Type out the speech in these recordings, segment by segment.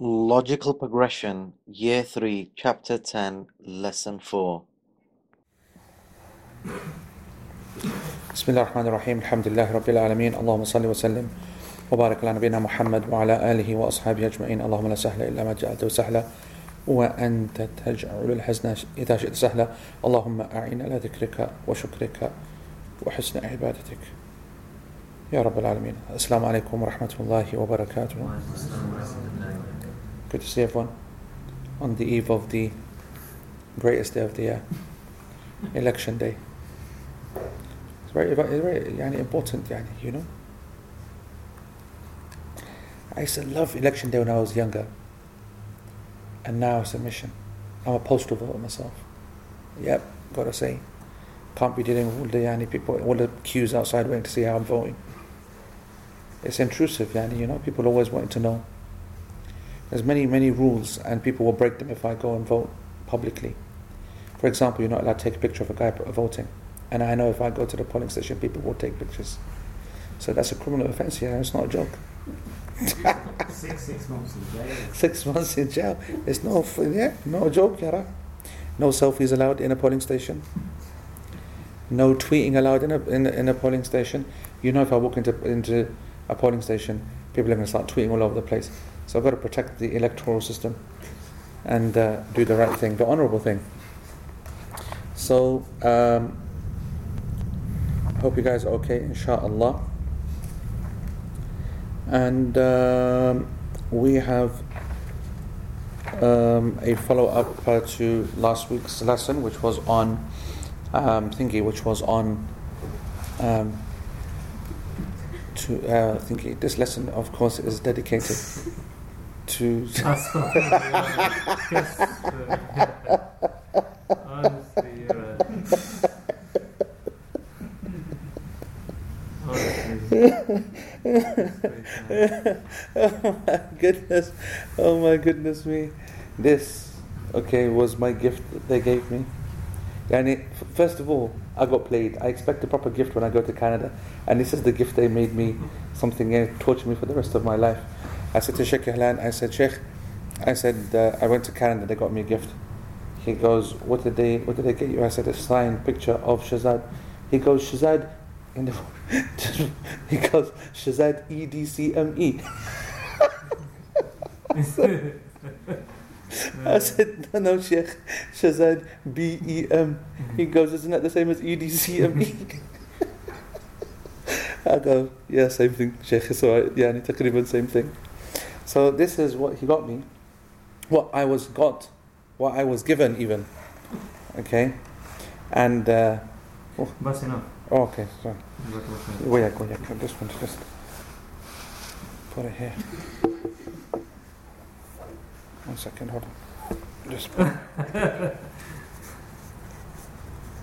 Logical Progression, Year 3, Chapter 10, Lesson 4. بسم الله الرحمن الرحيم الحمد لله رب العالمين اللهم صل وسلم وبارك على نبينا محمد وعلى آله وأصحابه أجمعين اللهم لا سهل إلا ما جعلته سهلا وأنت تجعل الحزن إذا شئت سهلا اللهم أعين على ذكرك وشكرك وحسن عبادتك يا رب العالمين السلام عليكم ورحمة الله وبركاته Good to see everyone on the eve of the greatest day of the year, election day. It's very, very, very يعني important, يعني, you know. I used to love election day when I was younger, and now it's a mission. I'm a postal voter myself. Yep, gotta say, can't be dealing with all the yani, people, all the queues outside waiting to see how I'm voting. It's intrusive, yani, you know. People always wanting to know. there's many, many rules, and people will break them if I go and vote publicly. For example, you're not allowed to take a picture of a guy voting. And I know if I go to the polling station, people will take pictures. So that's a criminal offence, yeah, it's not a joke. six, six months in jail. Six months in jail. It's no, yeah, no joke, Yara. No selfies allowed in a polling station. No tweeting allowed in a, in a, in a polling station. You know, if I walk into, into a polling station, people are going to start tweeting all over the place. So I've got to protect the electoral system and uh, do the right thing, the honourable thing. So, um, hope you guys are okay, inshallah. And um, we have um, a follow up uh, to last week's lesson, which was on um, which was on um, to uh. This lesson, of course, is dedicated to. That's. Yes, uh, honestly, you're honestly. oh my goodness, oh my goodness me. This, okay, was my gift that they gave me. And it, first of all, I got played. I expect a proper gift when I go to Canada. And this is the gift they made me, something uh, torture me for the rest of my life. I said to Sheikh Ihlan, I said, Sheikh, I said, uh, I went to Canada, they got me a gift. He goes, what did they, what did they get you? I said, a signed picture of Shazad. He goes, Shazad, in the, he goes, Shazad E D C M E. I said, no, no, Sheikh, Shazad B E M. He goes, isn't that the same as E D C M E? I go, yeah, same thing, Sheikh, it's alright, yeah, تقريبا same thing. So this is what he got me, what I was got, what I was given even, okay? And, uh, That's enough. oh, okay, sorry. What- Wait, go, yeah, this one, just put it here. One second, hold on. Just.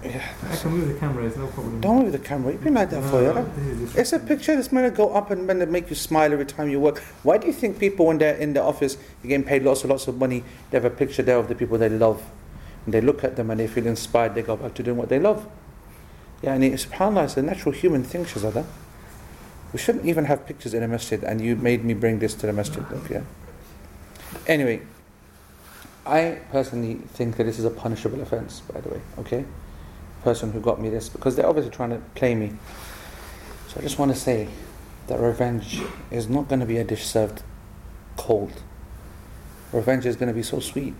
yeah. I can move the camera, it's no problem. Don't move the camera. You've been like that for No, you. It's a picture that's meant to go up and meant to make you smile every time you work. Why do you think people, when they're in the office, you're getting paid lots and lots of money, they have a picture there of the people they love? And they look at them and they feel inspired, they go back to doing what they love. Yeah, and it, subhanAllah, it's a natural human thing, Shazada. We shouldn't even have pictures in a masjid, and you made me bring this to the masjid. Look, yeah. Anyway, I personally think that this is a punishable offense, by the way, okay? Person who got me this, because they're obviously trying to play me. So I just want to say that revenge is not going to be a dish served cold. Revenge is going to be so sweet.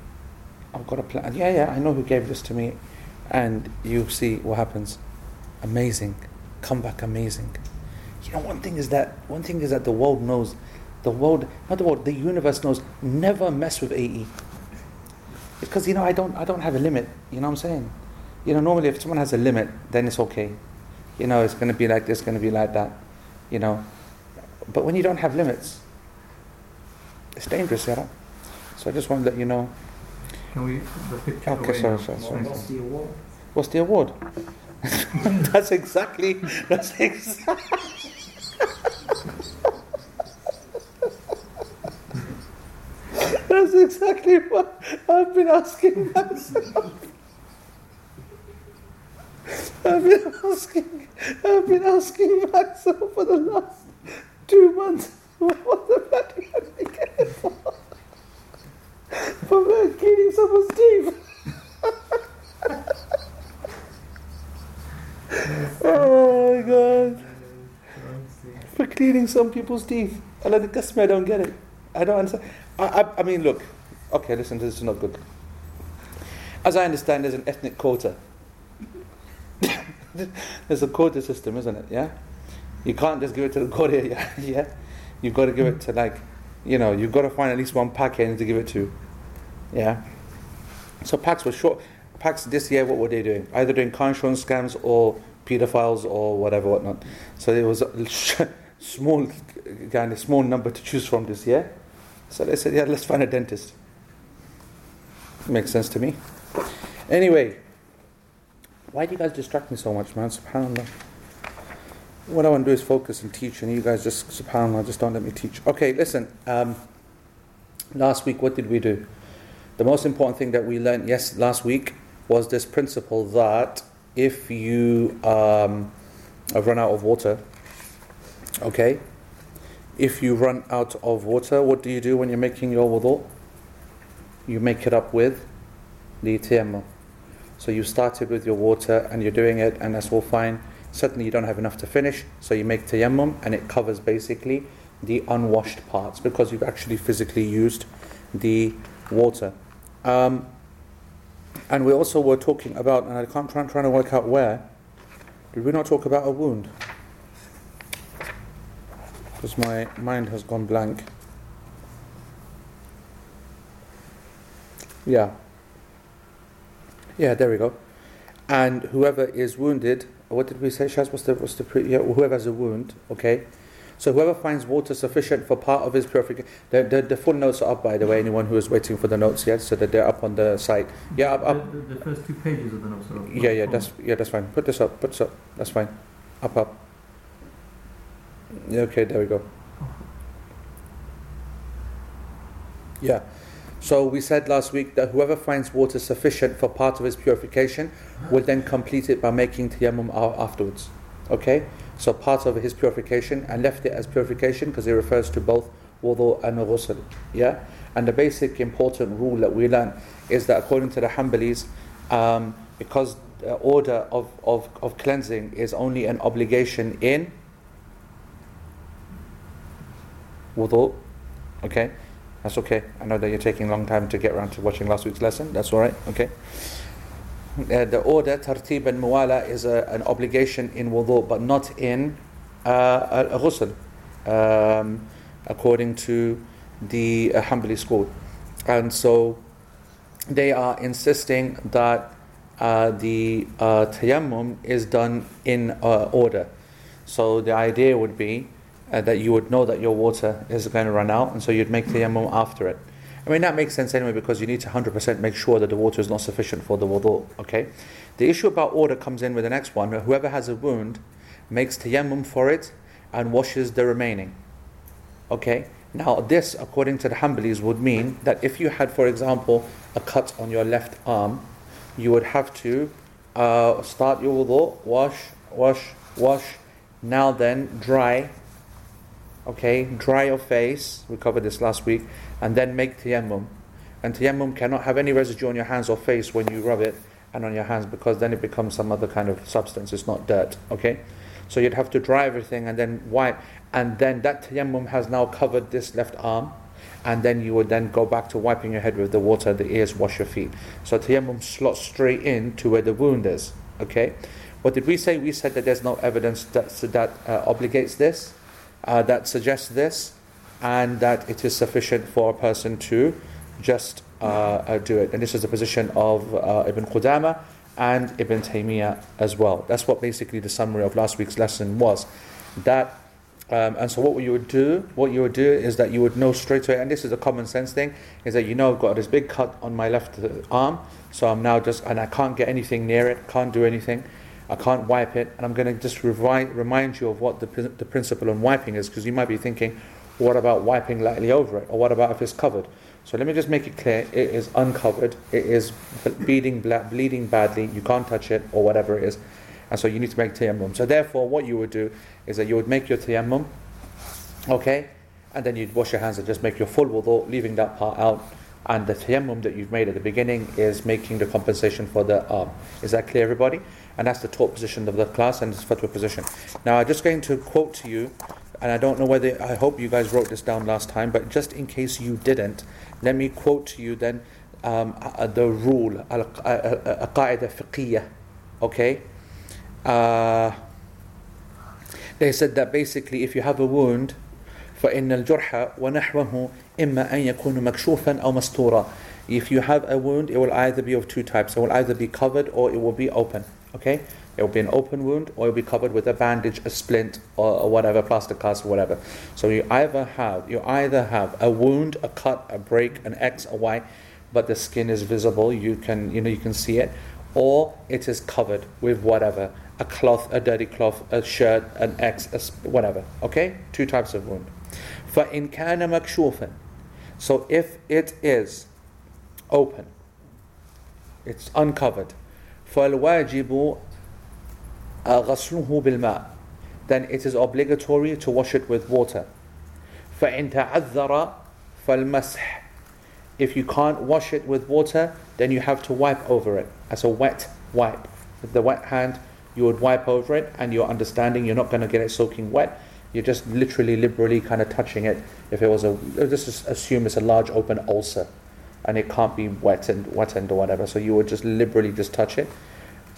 I've got a plan. Yeah, yeah, I know who gave this to me. And you see what happens. Amazing. Come back amazing. You know, one thing is that one thing is that the world knows, the world, not the world, the universe knows. Never mess with AE. Because you know, I don't, I don't have a limit. You know what I'm saying? You know, normally if someone has a limit, then it's okay. You know, it's going to be like this, going to be like that. You know, but when you don't have limits, it's dangerous, yeah. So I just want to let you know. Can we, the Okay, away sorry, sorry, sorry. What's the award? What's the award? that's exactly. That's exactly. That's exactly what I've been asking myself. I've been asking, I've been asking myself for the last two months. What the bloody hell did I get it for? For cleaning someone's teeth. oh my god. For cleaning some people's teeth. I like the customer, don't get it. I don't understand. I, I, I mean, look. Okay, listen, this is not good. As I understand, there's an ethnic quota. there's a quota system, isn't it? Yeah? You can't just give it to the quota, yeah? yeah? You've got to give it to, like, you know, you've got to find at least one pack to give it to. Yeah? So packs were short. Packs this year, what were they doing? Either doing car insurance scams or pedophiles or whatever, whatnot. So there was a small, kind of small number to choose from this year. So they said, yeah, let's find a dentist. Makes sense to me. Anyway, why do you guys distract me so much, man? SubhanAllah. What I want to do is focus and teach, and you guys just, subhanAllah, just don't let me teach. Okay, listen. Um, last week, what did we do? The most important thing that we learned, yes, last week, was this principle that if you um, run out of water, okay, if you run out of water, what do you do when you're making your wudu? You make it up with the tayammum. So you started with your water and you're doing it, and that's all fine. Suddenly you don't have enough to finish, so you make tayammum, and it covers basically the unwashed parts because you've actually physically used the water. Um, and we also were talking about, and I can't try, I'm trying to work out where. Did we not talk about a wound? Because my mind has gone blank. Yeah. Yeah, there we go. And whoever is wounded, uh, what did we say, Shaz? What's the, what's the pre- yeah, whoever has a wound, okay? So whoever finds water sufficient for part of his purification, the, the, the full notes are up by the way, anyone who is waiting for the notes yet, so that they're up on the site. Yeah, up, up. The, the, the first two pages of the notes are up. Yeah, yeah, that's yeah, that's fine. Put this up, put this up. That's fine. Up, up. Yeah, okay, there we go. Oh. Yeah. So we said last week that whoever finds water sufficient for part of his purification will then complete it by making tayammum afterwards. Okay? So part of his purification and left it as purification because it refers to both wudu and ghusl. Yeah? And the basic important rule that we learn is that according to the Hanbalis, um, because the order of, of, of cleansing is only an obligation in wudu, okay? That's okay. I know that you're taking a long time to get around to watching last week's lesson. That's all right, okay? Uh, the order, tartib and muwala, is a, an obligation in wudu, but not in uh, ghusl, um, according to the uh, Hanbali school. And so they are insisting that uh, the uh, tayammum is done in uh, order. So the idea would be uh, that you would know that your water is going to run out, and so you'd make the tayammum after it. I mean, that makes sense anyway because you need to 100% make sure that the water is not sufficient for the wudu, okay? The issue about order comes in with the next one. Whoever has a wound makes tayammum for it and washes the remaining, okay? Now, this, according to the Hanbalis, would mean that if you had, for example, a cut on your left arm, you would have to uh, start your wudu, wash, wash, wash, now then dry okay, dry your face, we covered this last week, and then make tayammum. And tayammum cannot have any residue on your hands or face when you rub it and on your hands because then it becomes some other kind of substance, it's not dirt, okay? So you'd have to dry everything and then wipe, and then that tayammum has now covered this left arm, and then you would then go back to wiping your head with the water, the ears, wash your feet. So tayammum slots straight in to where the wound is, okay? What did we say? We said that there's no evidence that, that uh, obligates this uh, that suggests this, and that it is sufficient for a person to just uh, uh, do it. And this is the position of uh, Ibn Qudama and Ibn Taymiyyah as well. That's what basically the summary of last week's lesson was. That um, and so what you would do, what you would do is that you would know straight away, and this is a common sense thing, is that you know I've got this big cut on my left arm, so I'm now just, and I can't get anything near it, can't do anything. I can't wipe it, and I'm going to just revi- remind you of what the, the principle on wiping is, because you might be thinking, what about wiping lightly over it, or what about if it's covered? So let me just make it clear: it is uncovered, it is bleeding, bleeding badly. You can't touch it, or whatever it is, and so you need to make tayammum. So therefore, what you would do is that you would make your tayammum, okay, and then you'd wash your hands and just make your full wudu, leaving that part out, And the tayammum that you've made at the beginning is making the compensation for the arm. Is that clear, everybody? And that's the top position of the class and it's fatwa position. Now, I'm just going to quote to you, and I don't know whether, I hope you guys wrote this down last time, but just in case you didn't, let me quote to you then um, uh, the rule, a qaida fiqhiyah, okay? Uh, they said that basically if you have a wound, فإن الجرح ونحوه إما أن يكون مكشوفا أو مستورا if you have a wound it will either be of two types it will either be covered or it will be open okay it will be an open wound or it will be covered with a bandage a splint or, or whatever plaster cast or whatever so you either have you either have a wound a cut a break an x a y but the skin is visible you can you know you can see it or it is covered with whatever a cloth a dirty cloth a shirt an x a, whatever okay two types of wound فإن كان مكشوفا so if it is open it's uncovered فالواجب غسله بالماء then it is obligatory to wash it with water فإن تعذر فالمسح if you can't wash it with water then you have to wipe over it as a wet wipe with the wet hand you would wipe over it and you're understanding you're not going to get it soaking wet you're just literally, liberally kind of touching it. If it was a, just assume it's a large open ulcer, and it can't be wetted, wetted or whatever. So you would just liberally just touch it.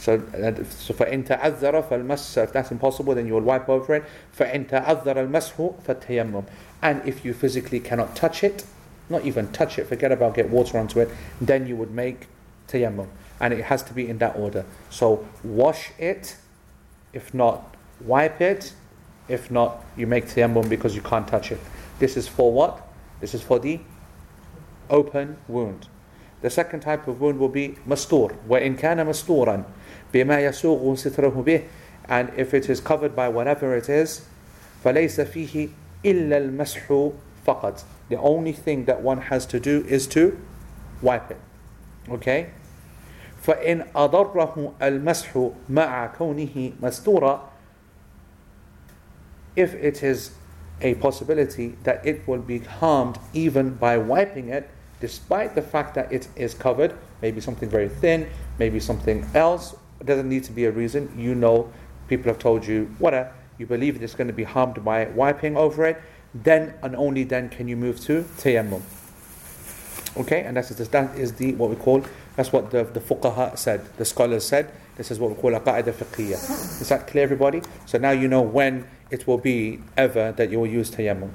So, so فإن تعذر فالمس if that's impossible then you will wipe over it فإن تعذر المسح فالتيمم and if you physically cannot touch it not even touch it forget about get water onto it then you would make tayammum and it has to be in that order so wash it if not wipe it if not, you make tayammum because you can't touch it. This is for what? This is for the open wound. The second type of wound will be mastur. وَإِن كَانَ مَسْتُورًا بِمَا يَسُوغُ سِتْرَهُ بِهِ And if it is covered by whatever it is, فَلَيْسَ فِيهِ إِلَّا الْمَسْحُ فَقَط The only thing that one has to do is to wipe it. Okay? فإن أضره المسح مع كونه مستورا if it is a possibility that it will be harmed even by wiping it, despite the fact that it is covered, maybe something very thin, maybe something else, it doesn't need to be a reason. You know, people have told you, whatever, you believe it's going to be harmed by wiping over it, then and only then can you move to tayammum. Okay, and that's that is the what we call that's what the, the fuqaha said, the scholars said. This is what we call a qaida fiqhiyya. Is that clear, everybody? So now you know when it will be ever that you will use tayammum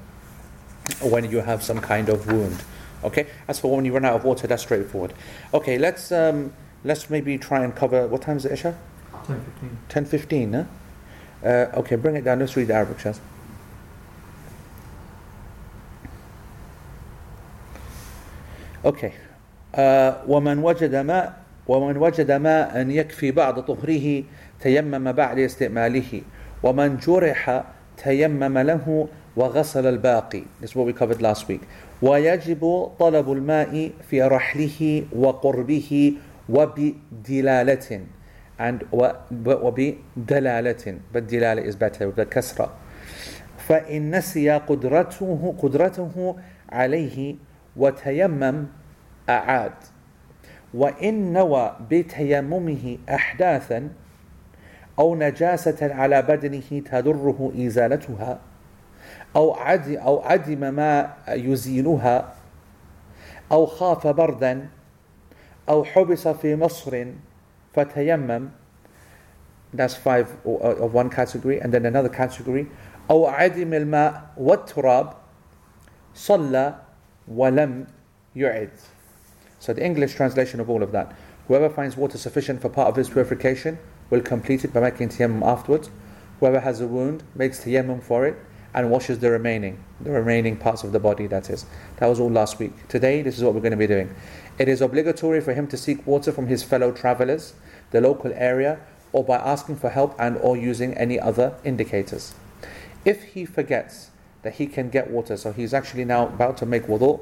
when you have some kind of wound. Okay. As for when you run out of water, that's straightforward. Okay. Let's um, let's maybe try and cover. What time is it, Isha? Ten fifteen. Ten fifteen. Huh? Uh, okay. Bring it down. Let's read the Arabic, Shaz. Okay. Uh, ومن وجد ماء ومن وجد ماء يكفي بعض طهره تيمم بعد استعماله ومن جرح تيمم له وغسل الباقي. This is what we covered last week. ويجب طلب الماء في رحله وقربه وبدلالة. And وبدلالة. But دلالة is better. With the كسرة. فإن نسي قدرته قدرته عليه وتيمم أعاد. وإن نوى بتيممه أحداثا أو نجاسة على بدنه تضره إزالتها أو عدم أو عدم ما يزيلها أو خاف بردا أو حبس في مصر فتيمم that's five of one category and then another category أو عدم الماء والتراب صلى ولم يعد So the English translation of all of that. Whoever finds water sufficient for part of his purification will complete it by making tayammum afterwards. Whoever has a wound makes tayammum for it and washes the remaining, the remaining parts of the body, that is. That was all last week. Today, this is what we're going to be doing. It is obligatory for him to seek water from his fellow travelers, the local area, or by asking for help and or using any other indicators. If he forgets that he can get water, so he's actually now about to make wudu,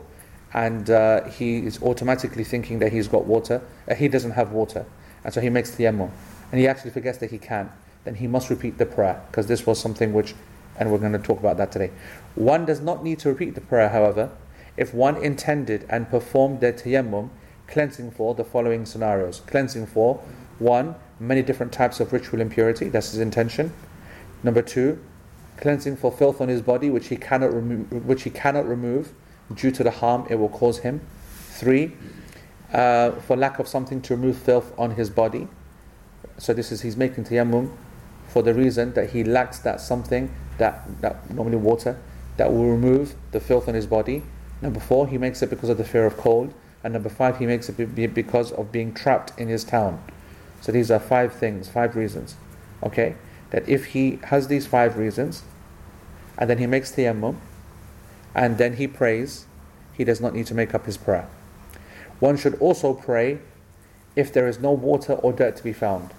and uh, he is automatically thinking that he's got water, uh, he doesn't have water, and so he makes tayammum, and he actually forgets that he can, then he must repeat the prayer, because this was something which, and we're going to talk about that today. One does not need to repeat the prayer, however, if one intended and performed their tayammum, cleansing for the following scenarios. Cleansing for one, many different types of ritual impurity, that's his intention. Number two, cleansing for filth on his body which he cannot remove which he cannot remove due to the harm it will cause him. Three, uh, for lack of something to remove filth on his body. So this is he's making tayammum for the reason that he lacks that something that, that normally water that will remove the filth on his body. Number four, he makes it because of the fear of cold. And number five, he makes it because of being trapped in his town. So these are five things, five reasons. Okay? That if he has these five reasons, and then he makes tayammum, and then he prays, he does not need to make up his prayer. One should also pray if there is no water or dirt to be found.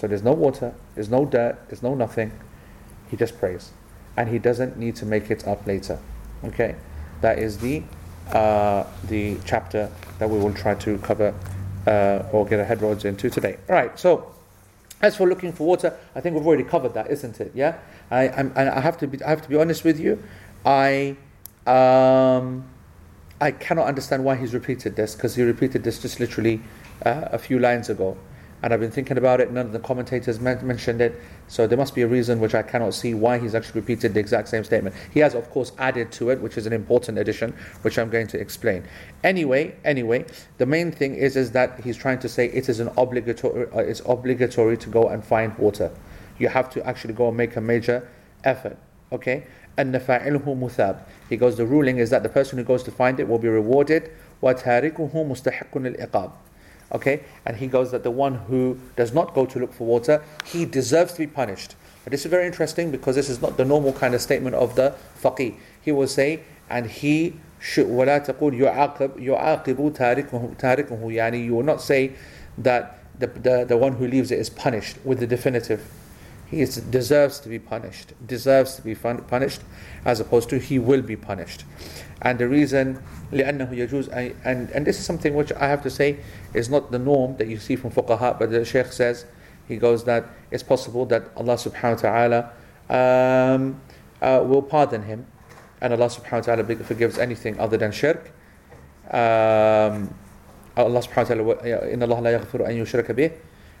So there's no water, there's no dirt, there's no nothing. He just prays. And he doesn't need to make it up later. Okay? That is the uh, the chapter that we will try to cover uh, or get our head roads into today. Alright, so as for looking for water, I think we've already covered that, isn't it? Yeah? I, I'm, I have to be I have to be honest with you. I um, I cannot understand why he's repeated this because he repeated this just literally uh, a few lines ago And I've been thinking about it, none of the commentators men- mentioned it, so there must be a reason which I cannot see why he's actually repeated the exact same statement. He has, of course, added to it, which is an important addition, which I'm going to explain. Anyway, anyway, the main thing is, is that he's trying to say it is an obligatory, uh, it's obligatory to go and find water. You have to actually go and make a major effort. Okay? And فاعله مثاب. He goes, the ruling is that the person who goes to find it will be rewarded. وتاركه مستحق العقاب. Okay? And he goes that the one who does not go to look for water, he deserves to be punished. But this is very interesting because this is not the normal kind of statement of the faqih. He will say, and he should ولا تقول يعاقب يعاقب تاركه تاركه يعني you will not say that the, the, the one who leaves it is punished with the definitive. He is, deserves to be punished, deserves to be fun, punished, as opposed to he will be punished. And the reason, لأنه يجوز, أن- and, and this is something which I have to say is not the norm that you see from fuqaha, but the Shaykh says, he goes that it's possible that Allah subhanahu wa ta'ala um, uh, will pardon him, and Allah subhanahu wa ta'ala forgives anything other than shirk. Um, Allah subhanahu wa ta'ala, will- إن الله لا يغفر أن يشرك به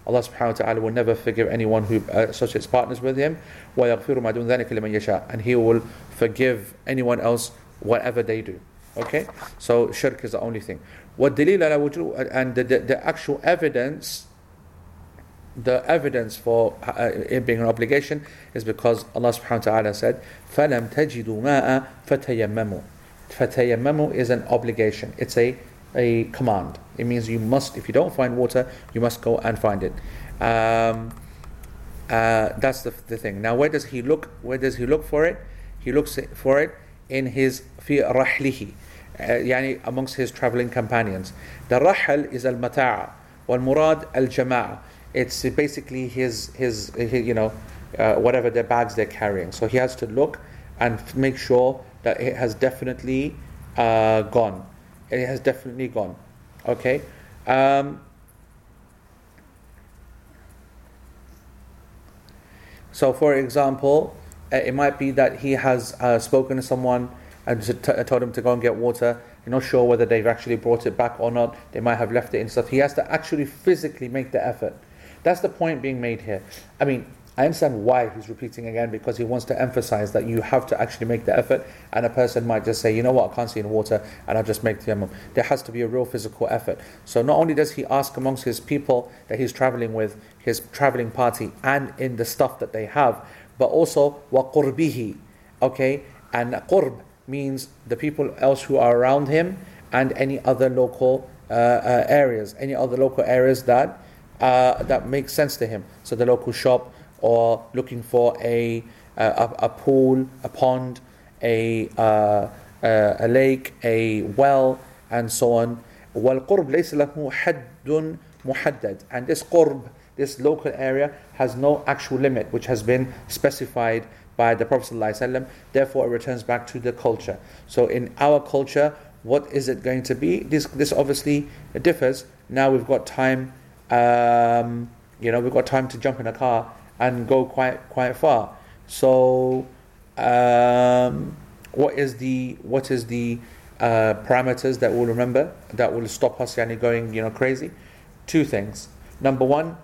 Allah subhanahu wa ta'ala will never forgive anyone who uh, associates partners with him. وَيَغْفِرُ مَا دُونَ ذَلِكَ لِمَنْ يَشَاءُ And he will forgive anyone else whatever they do. Okay? So shirk is the only thing. وَالدَّلِيلَ عَلَى وُجُوبِ And the, the, the actual evidence the evidence for uh, it being an obligation is because Allah subhanahu wa ta'ala said, فَلَمْ تَجِدُوا مَاءً فَتَيَمَّمُوا فَتَيَمَّمُوا is an obligation. It's a, a command. It means you must, if you don't find water, you must go and find it. Um, uh, that's the, the thing. Now, where does he look? Where does he look for it? He looks for it in his fi rahlihi, uh, yani amongst his traveling companions. The rahl is al mata'a, wal murad al jama'a. It's basically his, his, his you know, uh, whatever their bags they're carrying. So he has to look and make sure that it has definitely uh, gone. It has definitely gone. Okay? Um, So, for example, uh, it might be that he has uh, spoken to someone and t- told him to go and get water. You're not sure whether they've actually brought it back or not. They might have left it in stuff. He has to actually physically make the effort. That's the point being made here. I mean, I understand why he's repeating again because he wants to emphasize that you have to actually make the effort, and a person might just say, you know what, I can't see in water, and I'll just make tayammum. There has to be a real physical effort. So not only does he ask amongst his people that he's traveling with, his traveling party, and in the stuff that they have, but also wa qurbihi, okay, and qurb means the people else who are around him and any other local uh, uh, areas, any other local areas that uh, that make sense to him. So the local shop or looking for a a, a pool, a pond, a uh, uh, a lake, a well, and so on. والقرب ليس له حد محدد. And this qurb, this local area, has no actual limit, which has been specified by the Prophet ﷺ. Therefore, it returns back to the culture. So, in our culture, what is it going to be? This, this obviously differs. Now we've got time. Um, you know, we've got time to jump in a car and go quite quite far. So, um, what is the what is the uh, parameters that we'll remember that will stop us yani, going you know crazy? Two things. Number one,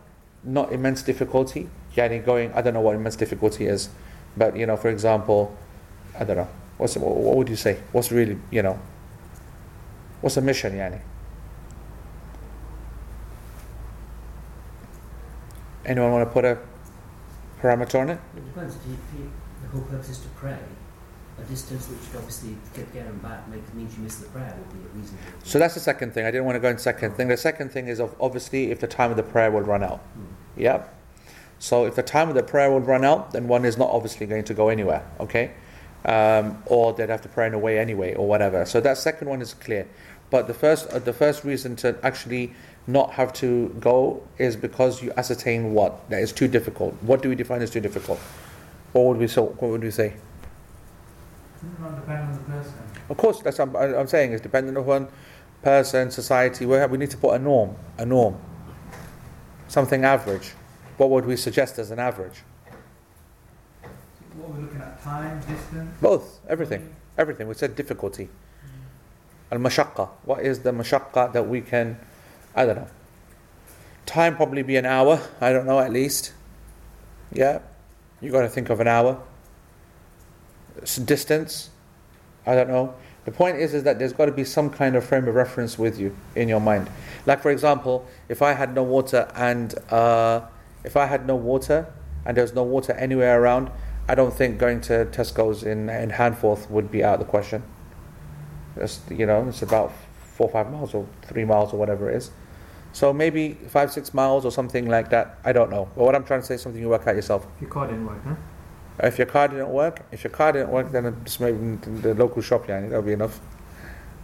not immense difficulty. Yani going, I don't know what immense difficulty is, but you know, for example, I don't know. What's what would you say? What's really you know? What's a mission, yani? Anyone want to put a parameter it? It depends. If, you, if you, the whole purpose is to pray, a distance which obviously get there and back makes means you miss the prayer would be a reasonable. So that's the second thing. I didn't want to go in second thing. The second thing is of obviously if the time of the prayer will run out. Hmm. Yeah. So if the time of the prayer will run out, then one is not obviously going to go anywhere. Okay. Um, or they'd have to pray in a way anyway, or whatever. So that second one is clear. But the first, uh, the first reason to actually not have to go is because you ascertain what that is too difficult. What do we define as too difficult? What would we so? What would we say? Not depending on the person. Of course, that's what I'm, I'm saying. It's dependent upon person, society. We have, we need to put a norm, a norm, something average. What would we suggest as an average? What are we looking at? Time, distance? Both, everything, everything. We said difficulty. Mm. Al mashaqqa. What is the mashaqqa that we can? I don't know. Time probably be an hour. I don't know at least. Yeah, you got to think of an hour. S- Distance. I don't know. The point is, is that there's got to be some kind of frame of reference with you in your mind. Like for example, if I had no water and uh, if I had no water and there's no water anywhere around, I don't think going to Tesco's in in Handforth would be out of the question. It's, you know, it's about four or five miles or three miles or whatever it is. So maybe five six miles or something like that. I don't know. But what I'm trying to say is something you work out yourself. If your car didn't work, huh? If your car didn't work, if your car didn't work, then just maybe the local shop, yeah, that'll be enough.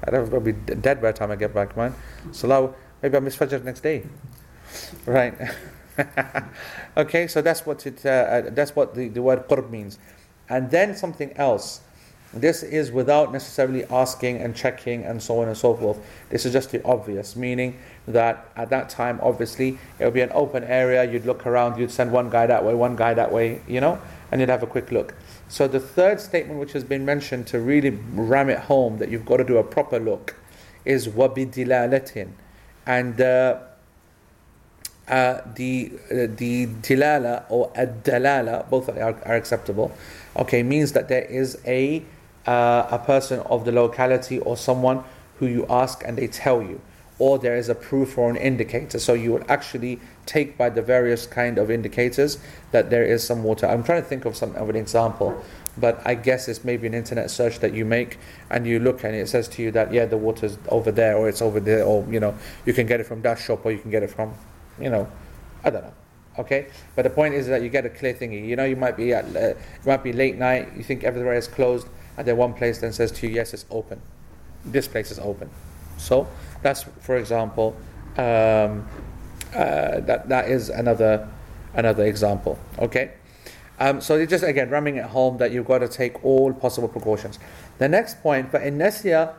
I'd have, I'll be dead by the time I get back, man. So now, maybe I miss Fajr next day. Right. okay, so that's what it, uh, uh, that's what the, the word qurb means. And then something else. This is without necessarily asking and checking and so on and so forth. This is just the obvious, meaning that at that time, obviously, it would be an open area. You'd look around, you'd send one guy that way, one guy that way, you know, and you'd have a quick look. So the third statement, which has been mentioned to really ram it home that you've got to do a proper look, is wabidilalatin, and uh, uh, the uh, the dilala or ad-dalala, both are, are acceptable. Okay, means that there is a uh, a person of the locality or someone who you ask and they tell you, or there is a proof or an indicator. So you would actually take by the various kind of indicators that there is some water. I'm trying to think of some of an example, but I guess it's maybe an internet search that you make and you look and it says to you that yeah the water's over there or it's over there or you know you can get it from that shop or you can get it from you know I don't know. Okay, but the point is that you get a clear thingy. You know, you might be at, uh, it might be late night. You think everywhere is closed, and then one place then says to you, "Yes, it's open. This place is open." So that's, for example, um, uh, that that is another another example. Okay, um, so it's just again ramming it home that you've got to take all possible precautions. The next point, فإن نسي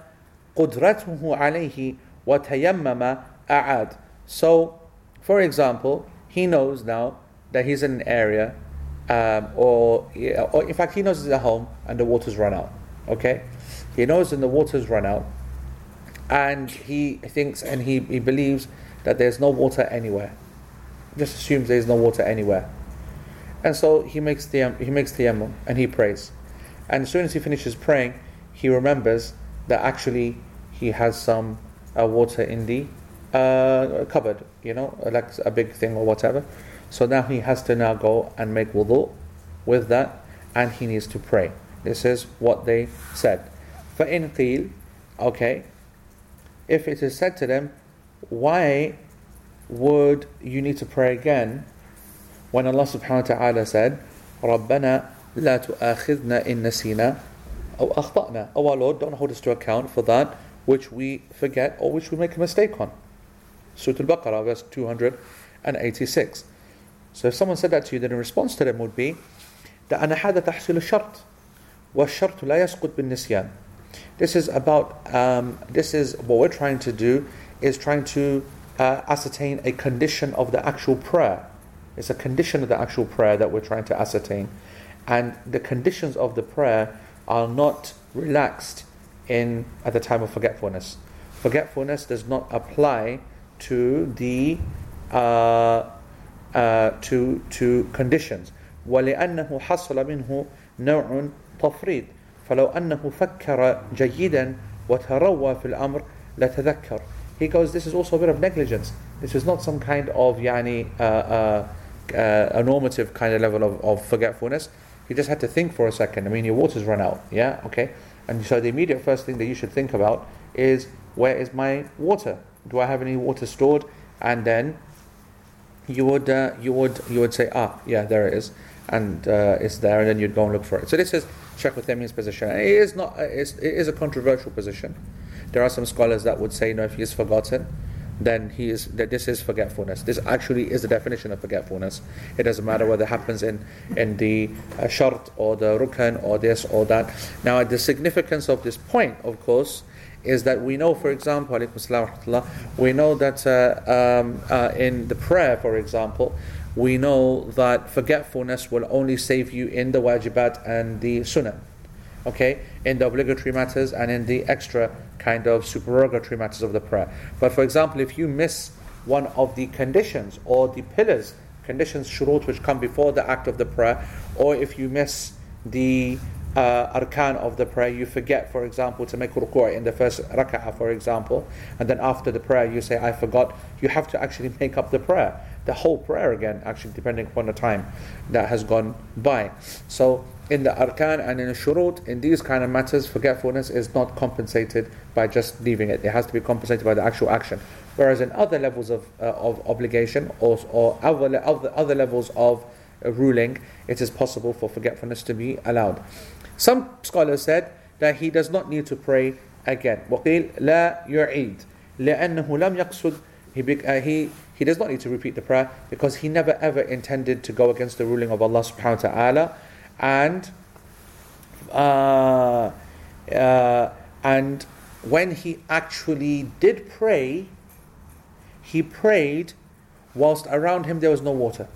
قدرته عليه وتيمم أعاد. So, for example, he knows now that he's in an area, um, or, or in fact, he knows he's at home and the water's run out. Okay, he knows and the water's run out, and he thinks and he, he believes that there's no water anywhere. Just assumes there's no water anywhere, and so he makes the he makes the and he prays, and as soon as he finishes praying, he remembers that actually he has some uh, water in the uh, cupboard, you know, like a big thing or whatever. So now he has to now go and make wudu with that, and he needs to pray. This is what they said. فَإِنْ قِيل Okay, if it is said to them, why would you need to pray again when Allah subhanahu wa ta'ala said, رَبَّنَا لَا تُؤَاخِذْنَا إِن نَسِينَا أَوْ أَخْطَأْنَا Oh our Lord, don't hold us to account for that which we forget or which we make a mistake on. Surah Al-Baqarah, verse 286. So if someone said that to you, then the response to them would be that أنا هذا تحصيل الشرط والشرط لا يسقط بالنسيان. This is about, um, this is what we're trying to do, is trying to uh, ascertain a condition of the actual prayer. It's a condition of the actual prayer that we're trying to ascertain. And the conditions of the prayer are not relaxed in at the time of forgetfulness. Forgetfulness does not apply to the uh, uh, to to conditions. ولأنه حصل منه نوع تفريط فلو أنه فكر جيدا وتروى في الأمر لتذكر he goes this is also a bit of negligence this is not some kind of yani uh, uh, uh, a normative kind of level of, of forgetfulness he just had to think for a second I mean your water's run out yeah okay and so the immediate first thing that you should think about is where is my water Do I have any water stored? And then you would uh, you would you would say ah yeah there it is. And uh, it's there and then you'd go and look for it. So this is Sheikh Uthaymeen's position. It is not it's, it is a controversial position. There are some scholars that would say no if he is forgotten then he is that this is forgetfulness. This actually is the definition of forgetfulness. It doesn't matter whether it happens in in the uh, shart or the rukn or this or that. Now the significance of this point of course is that we know, for example, we know that uh, um, uh, in the prayer, for example, we know that forgetfulness will only save you in the wajibat and the sunnah. Okay, in the obligatory matters and in the extra kind of supererogatory matters of the prayer. But for example, if you miss one of the conditions or the pillars, conditions, shurut, which come before the act of the prayer, or if you miss the uh, arkan of the prayer, you forget, for example, to make ruku' in the first rak'ah, for example, and then after the prayer you say, I forgot, you have to actually make up the prayer, the whole prayer again, actually, depending upon the time that has gone by. So, in the arkan and in the shurut, in these kind of matters, forgetfulness is not compensated by just leaving it. It has to be compensated by the actual action. Whereas in other levels of, uh, of obligation or, or other, other, other levels of ruling, it is possible for forgetfulness to be allowed. Some scholars said that he does not need to pray again. وقيل لا يعيد لأنه لم يقصد he, uh, he, he does not need to repeat the prayer because he never ever intended to go against the ruling of Allah subhanahu wa ta'ala and uh, uh, and when he actually did pray he prayed whilst around him there was no water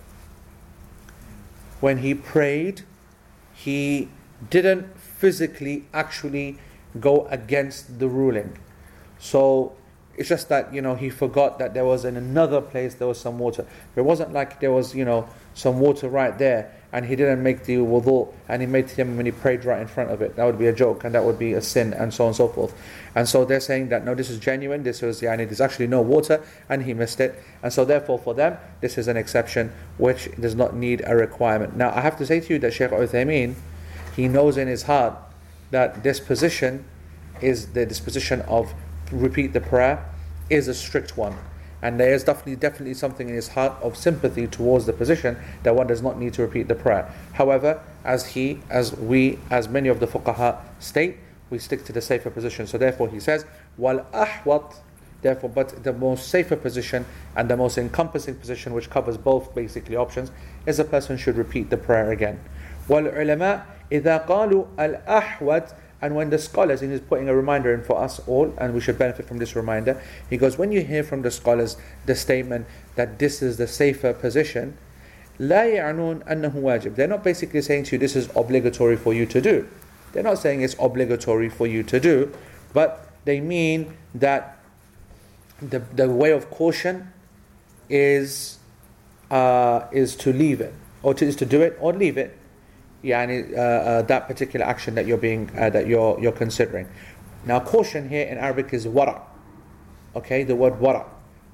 when he prayed he didn't physically actually go against the ruling. So it's just that you know he forgot that there was in another place there was some water. It wasn't like there was you know some water right there and he didn't make the wudu and he made him when he prayed right in front of it. That would be a joke and that would be a sin and so on and so forth. And so they're saying that no, this is genuine. This was yani, there's actually no water and he missed it. And so therefore for them this is an exception which does not need a requirement. Now I have to say to you that Sheikh Uthaymeen he knows in his heart that this position is the disposition of repeat the prayer is a strict one. And there is definitely definitely something in his heart of sympathy towards the position that one does not need to repeat the prayer. However, as he, as we, as many of the fuqaha state, we stick to the safer position. So therefore he says, Wal ahwat therefore but the most safer position and the most encompassing position which covers both basically options is a person should repeat the prayer again. Wal ulama إذا قالوا الأحوت and when the scholars, and he's putting a reminder in for us all, and we should benefit from this reminder, he goes, when you hear from the scholars the statement that this is the safer position, لا يعنون أنه واجب. They're not basically saying to you, this is obligatory for you to do. They're not saying it's obligatory for you to do, but they mean that the, the way of caution is, uh, is to leave it, or to, is to do it or leave it yani, uh, uh, that particular action that you're being uh, that you're you're considering. Now, caution here in Arabic is wara. Okay, the word wara,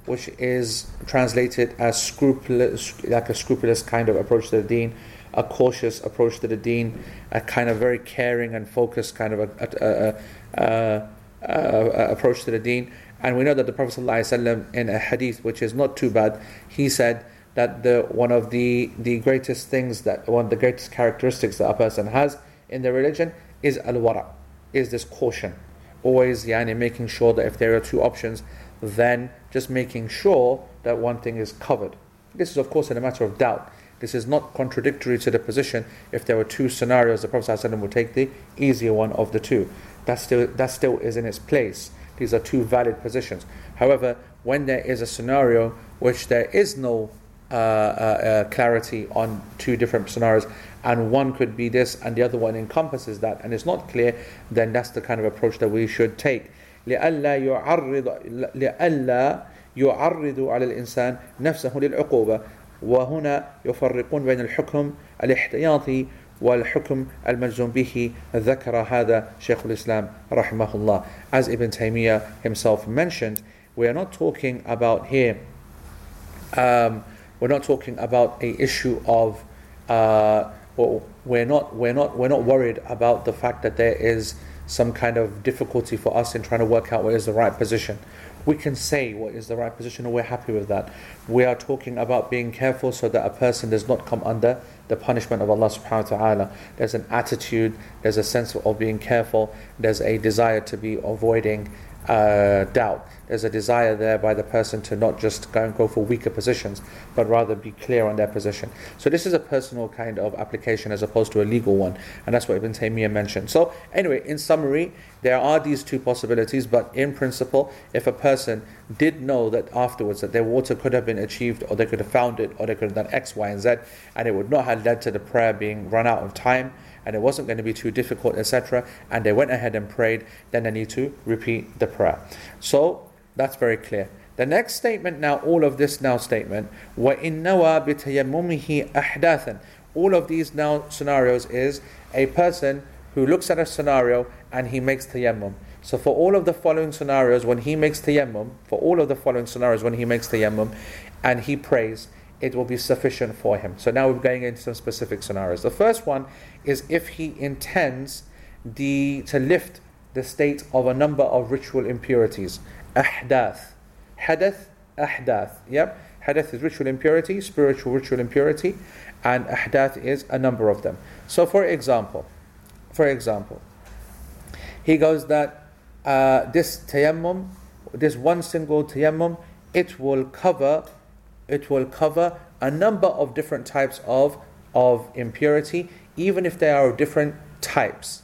which is translated as scrupulous, like a scrupulous kind of approach to the deen, a cautious approach to the deen, a kind of very caring and focused kind of a, a, a, approach to the deen. And we know that the Prophet ﷺ in a hadith, which is not too bad, he said that the one of the the greatest things that one of the greatest characteristics that a person has in their religion is al wara, is this caution. Always yani making sure that if there are two options, then just making sure that one thing is covered. This is of course in a matter of doubt. This is not contradictory to the position. If there were two scenarios, the Prophet ﷺ would take the easier one of the two. That still that still is in its place. These are two valid positions. However, when there is a scenario which there is no uh, uh, uh, clarity on two different scenarios, and one could be this and the other one encompasses that and it's not clear, then that's the kind of approach that we should take. لئلا يعرض لئلا يعرض على الإنسان نفسه للعقوبة وهنا يفرقون بين الحكم الاحتياطي والحكم المجزوم به ذكر هذا شيخ الإسلام رحمه الله as Ibn Taymiyyah himself mentioned we are not talking about here um, we're not talking about a issue of uh, we're not we're not we're not worried about the fact that there is some kind of difficulty for us in trying to work out what is the right position. We can say what is the right position and we're happy with that. We are talking about being careful so that a person does not come under the punishment of Allah subhanahu wa ta'ala. There's an attitude, there's a sense of being careful, there's a desire to be avoiding uh, doubt. There's a desire there by the person to not just go and go for weaker positions, but rather be clear on their position. So this is a personal kind of application as opposed to a legal one, and that's what Ibn Taymiyyah mentioned. So anyway, in summary, there are these two possibilities, but in principle, if a person did know that afterwards that their water could have been achieved, or they could have found it, or they could have done X, Y, and Z, and it would not have led to the prayer being run out of time, and it wasn't going to be too difficult, etc., and they went ahead and prayed, then they need to repeat the prayer. So that's very clear. The next statement now, all of this now statement, وَإِن نَوَى بِتَيَمُّمِهِ أَحْدَاثًا All of these now scenarios is a person who looks at a scenario and he makes tayammum. So for all of the following scenarios, when he makes tayammum, for all of the following scenarios when he makes tayammum, and he prays, it will be sufficient for him. So now we're going into some specific scenarios. The first one is if he intends the to lift the state of a number of ritual impurities. Ahdath. Hadath, ahdath. Yep. Hadath is ritual impurity, spiritual ritual impurity, and ahdath is a number of them. So for example, for example, he goes that uh, this tayammum, this one single tayammum, it will cover, it will cover a number of different types of of impurity, even if they are of different types,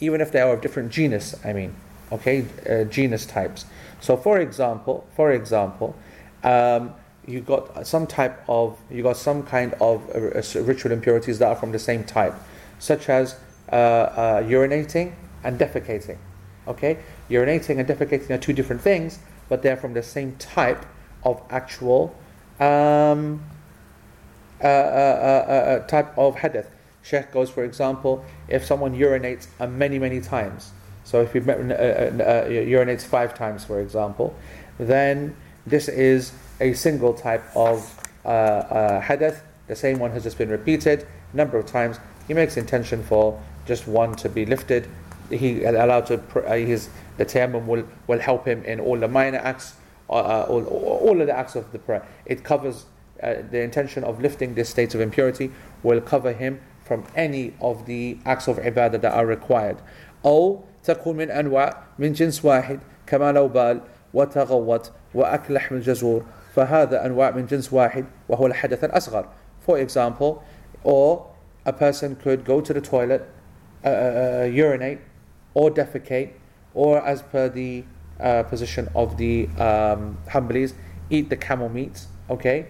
even if they are of different genus. I mean, okay, uh, genus types. So, for example, for example, um, you got some type of you got some kind of uh, ritual impurities that are from the same type, such as uh, uh, urinating and defecating. Okay, urinating and defecating are two different things, but they're from the same type of actual um, uh, uh, uh, type of hadath. Sheikh goes, for example, if someone urinates many, many times, so if he urinates five times, for example, then this is a single type of hadath. The same one has just been repeated a number of times. He makes intention for just one to be lifted. He allowed to uh, his the tayammum will, will help him in all the minor acts, uh, all, all of the acts of the prayer. It covers uh, the intention of lifting this state of impurity will cover him from any of the acts of ibadah that are required. أو تكون من أنواع من جنس واحد كما لو بال وتغوط وأكل لحم الجزور فهذا أنواع من جنس واحد وهو الحدث الأصغر. For example, or a person could go to the toilet, uh, uh, urinate, or defecate, or as per the uh, position of the um, Hanbalis, eat the camel meat. Okay,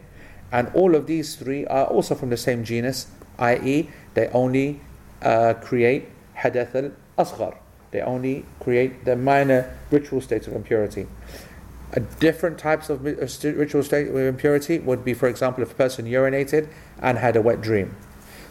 and all of these three are also from the same genus, i.e., they only uh, create hadath al asghar. They only create the minor ritual states of impurity. A different types of ritual state of impurity would be, for example, if a person urinated and had a wet dream.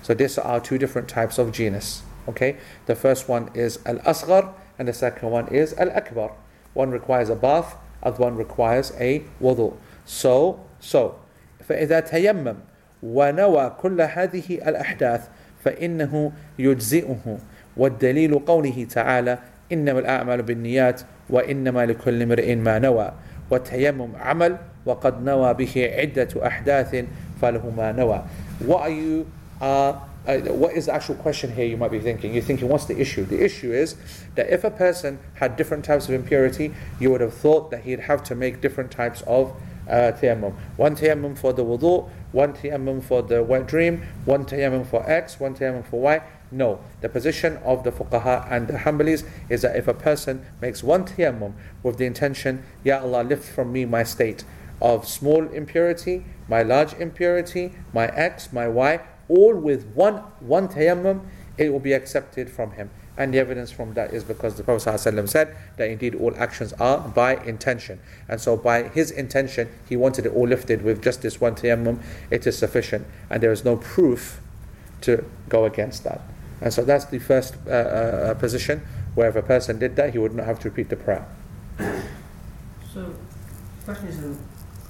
So these are two different types of genus. Okay, the first one is al asghar, and the second one is al akbar. One requires a bath, other one requires a wudu. So, so فإذا تيمم ونوى كل هذه الأحداث فإنه يجزئه والدليل قوله تعالى إنما الأعمال بالنيات وإنما لكل امرئ ما نوى والتيمم عمل وقد نوى به عدة أحداث فله ما نوى What are you uh, uh, what is the actual question here you might be thinking you're thinking what's the issue the issue is that if a person had different types of impurity you would have thought that he'd have to make different types of uh, tayammum. One tayammum for the wudu, one tayammum for the wet dream, one tayammum for X, one tayammum for Y. no, the position of the fuqaha and the Hanbalis is that if a person makes one tayammum with the intention, Ya Allah, lift from me my state of small impurity, my large impurity, my X, my Y, all with one one tayammum, it will be accepted from him. And the evidence from that is because the Prophet ﷺ said that indeed all actions are by intention. And so by his intention, he wanted it all lifted with just this one tayammum, it is sufficient. And there is no proof to go against that. And so that's the first uh, uh, position where if a person did that, he would not have to repeat the prayer. So, the question is, um,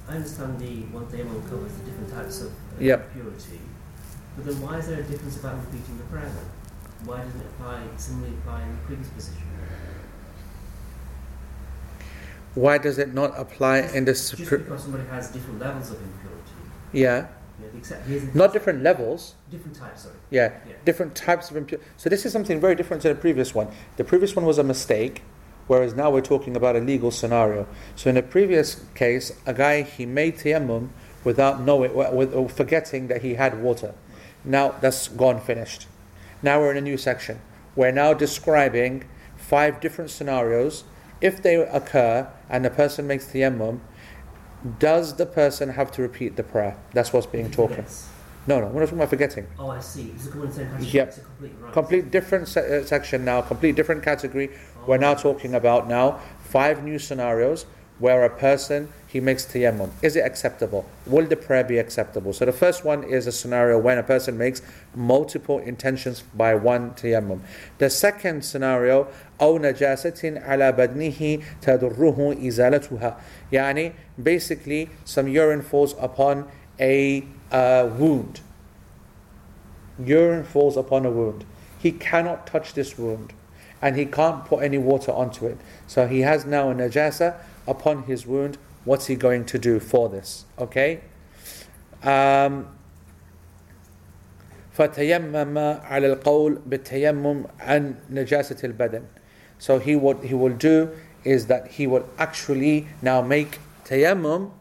I understand the one tayammum covers the different types of uh, Yep. purity, but then why is there a difference about repeating the prayer then? Why doesn't it apply, similarly apply in the previous position? Why does it not apply in the Just because somebody has different levels of impurity, yeah, except not different levels. different types, sorry. Yeah, Yeah. different types of impurity. So this is something very different to the previous one. The previous one was a mistake, whereas now we're talking about a legal scenario. So in the previous case, a guy he made tayammum without knowing, with, forgetting that he had water. Now that's gone, finished. Now we're in a new section. We're now describing five different scenarios. If they occur and the person makes tayammum, does the person have to repeat the prayer? That's what's being talking. forgets. No, no, we're not talking about forgetting. Oh, I see. It's a complete same. Yep. It's a complete right. Complete different se- uh, section now, complete different category. We're now talking about now five new scenarios where a person he makes tayammum. Is it acceptable? Will the prayer be acceptable? So the first one is a scenario when a person makes multiple intentions by one tayammum. The second scenario أو نجاسة على بدنه تضره إزالتها يعني basically some urine falls upon a uh, wound urine falls upon a wound. He cannot touch this wound and he can't put any water onto it. So he has now a najasa upon his wound. What's he going to do for this? Okay? Um, فتيمم على القول بالتيمم عن نجاسة البدن. So he what he will do is that he will actually now make tayammum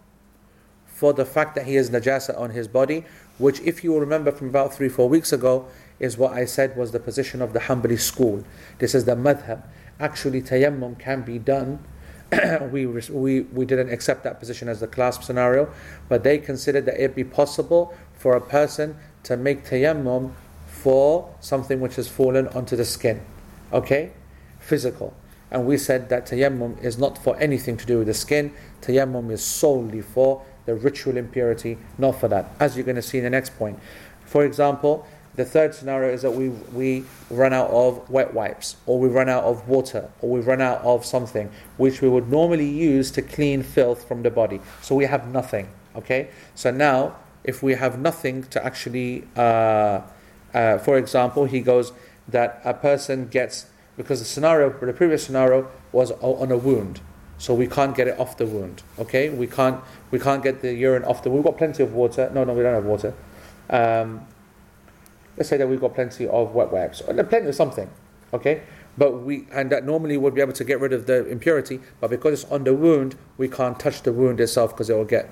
for the fact that he has najasa on his body, which, if you remember from about three, four weeks ago, is what I said was the position of the Hanbali school. This is the madhab. Actually, tayammum can be done. we, we, we didn't accept that position as the clasp scenario, but they considered that it be possible for a person to make tayammum for something which has fallen onto the skin. Okay? Physical. And we said that tayammum is not for anything to do with the skin, tayammum is solely for the ritual impurity, not for that. As you're going to see in the next point. For example, the third scenario is that we, we run out of wet wipes, or we run out of water, or we run out of something which we would normally use to clean filth from the body. So we have nothing. Okay? So now, if we have nothing to actually, uh, uh, for example, he goes that a person gets, because the scenario, the previous scenario was on a wound. So we can't get it off the wound. Okay, we can't we can't get the urine off the. We've got plenty of water. No, no, we don't have water. Um, let's say that we've got plenty of wet wipes, or plenty of something. Okay, but we and that normally would be able to get rid of the impurity, but because it's on the wound, we can't touch the wound itself because it will get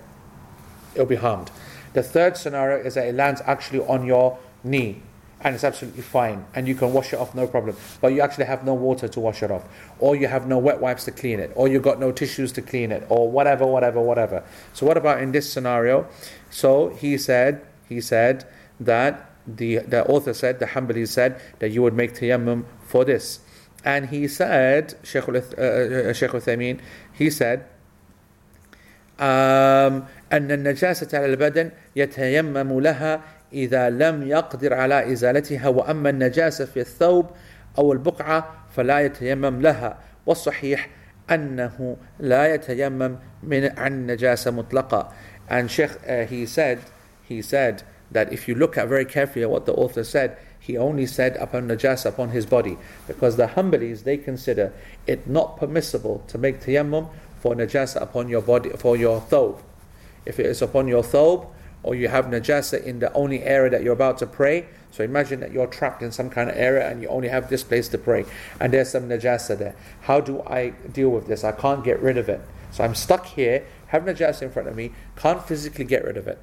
it'll be harmed. The third scenario is that it lands actually on your knee and it's absolutely fine and you can wash it off no problem but you actually have no water to wash it off or you have no wet wipes to clean it or you've got no tissues to clean it or whatever whatever whatever so what about in this scenario so he said he said that the the author said the Hanbali said that you would make tayammum for this and he said Sheikh al- uh, uh, Sheikh Uthaymeen he said um, أن النجاسة على البدن يتيمم لها إذا لم يقدر على إزالتها وأما النجاسة في الثوب أو البقعة فلا يتيمم لها والصحيح أنه لا يتيمم من عن نجاسة مطلقة and Sheikh uh, he said he said that if you look at very carefully at what the author said he only said upon najasa upon his body because the Hanbalis they consider it not permissible to make tayammum for najasa upon your body for your thobe if it is upon your thobe or you have najasa in the only area that you're about to pray. So imagine that you're trapped in some kind of area and you only have this place to pray, and there's some najasa there. How do I deal with this? I can't get rid of it. So I'm stuck here, have najasa in front of me, can't physically get rid of it.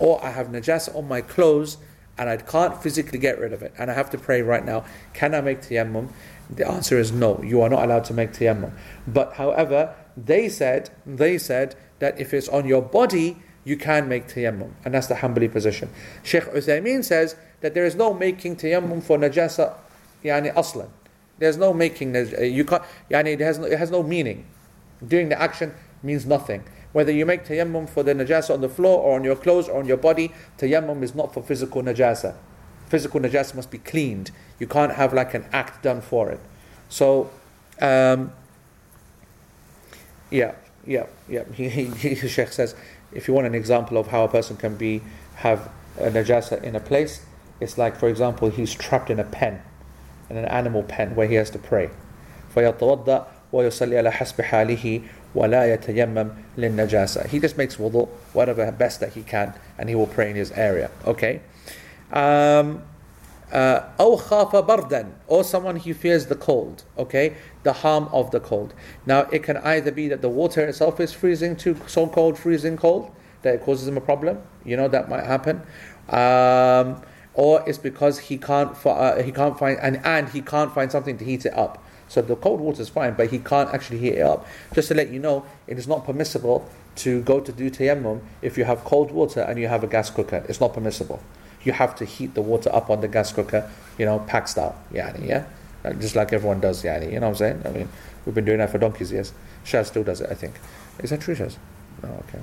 Or I have najasa on my clothes and I can't physically get rid of it, and I have to pray right now. Can I make tayammum? The answer is no. You are not allowed to make tayammum. But however, they said they said that if it's on your body, you can make tayammum. And that's the Hanbali position. Sheikh Uthaymeen says that there is no making tayammum for najasa, yani aslan. There's no making, uh, you can't, yani it has, no, it has no meaning. Doing the action means nothing. Whether you make tayammum for the najasa on the floor or on your clothes or on your body, tayammum is not for physical najasa. Physical najasa must be cleaned. You can't have like an act done for it. So, um, yeah, yeah, yeah. He, he, he, the Sheikh says, if you want an example of how a person can be have a najasa in a place, it's like, for example, he's trapped in a pen, in an animal pen where he has to pray. فيتوضأ ويصلي على حسب حاله ولا يتيمم للنجاسة. He just makes wudu, whatever best that he can, and he will pray in his area. Okay. Um, uh, أو خاف بردا or someone who fears the cold okay the harm of the cold now it can either be that the water itself is freezing too so cold freezing cold that it causes him a problem you know that might happen um, or it's because he can't fi- uh, he can't find and, and he can't find something to heat it up so the cold water is fine but he can't actually heat it up just to let you know it is not permissible to go to do tayammum if you have cold water and you have a gas cooker it's not permissible you have to heat the water up on the gas cooker, you know, pack style, yani, yeah? Just like everyone does, yani, you know what I'm saying? I mean, we've been doing that for donkeys yes. Shaz still does it, I think. Is that true, Shaz? Oh, okay.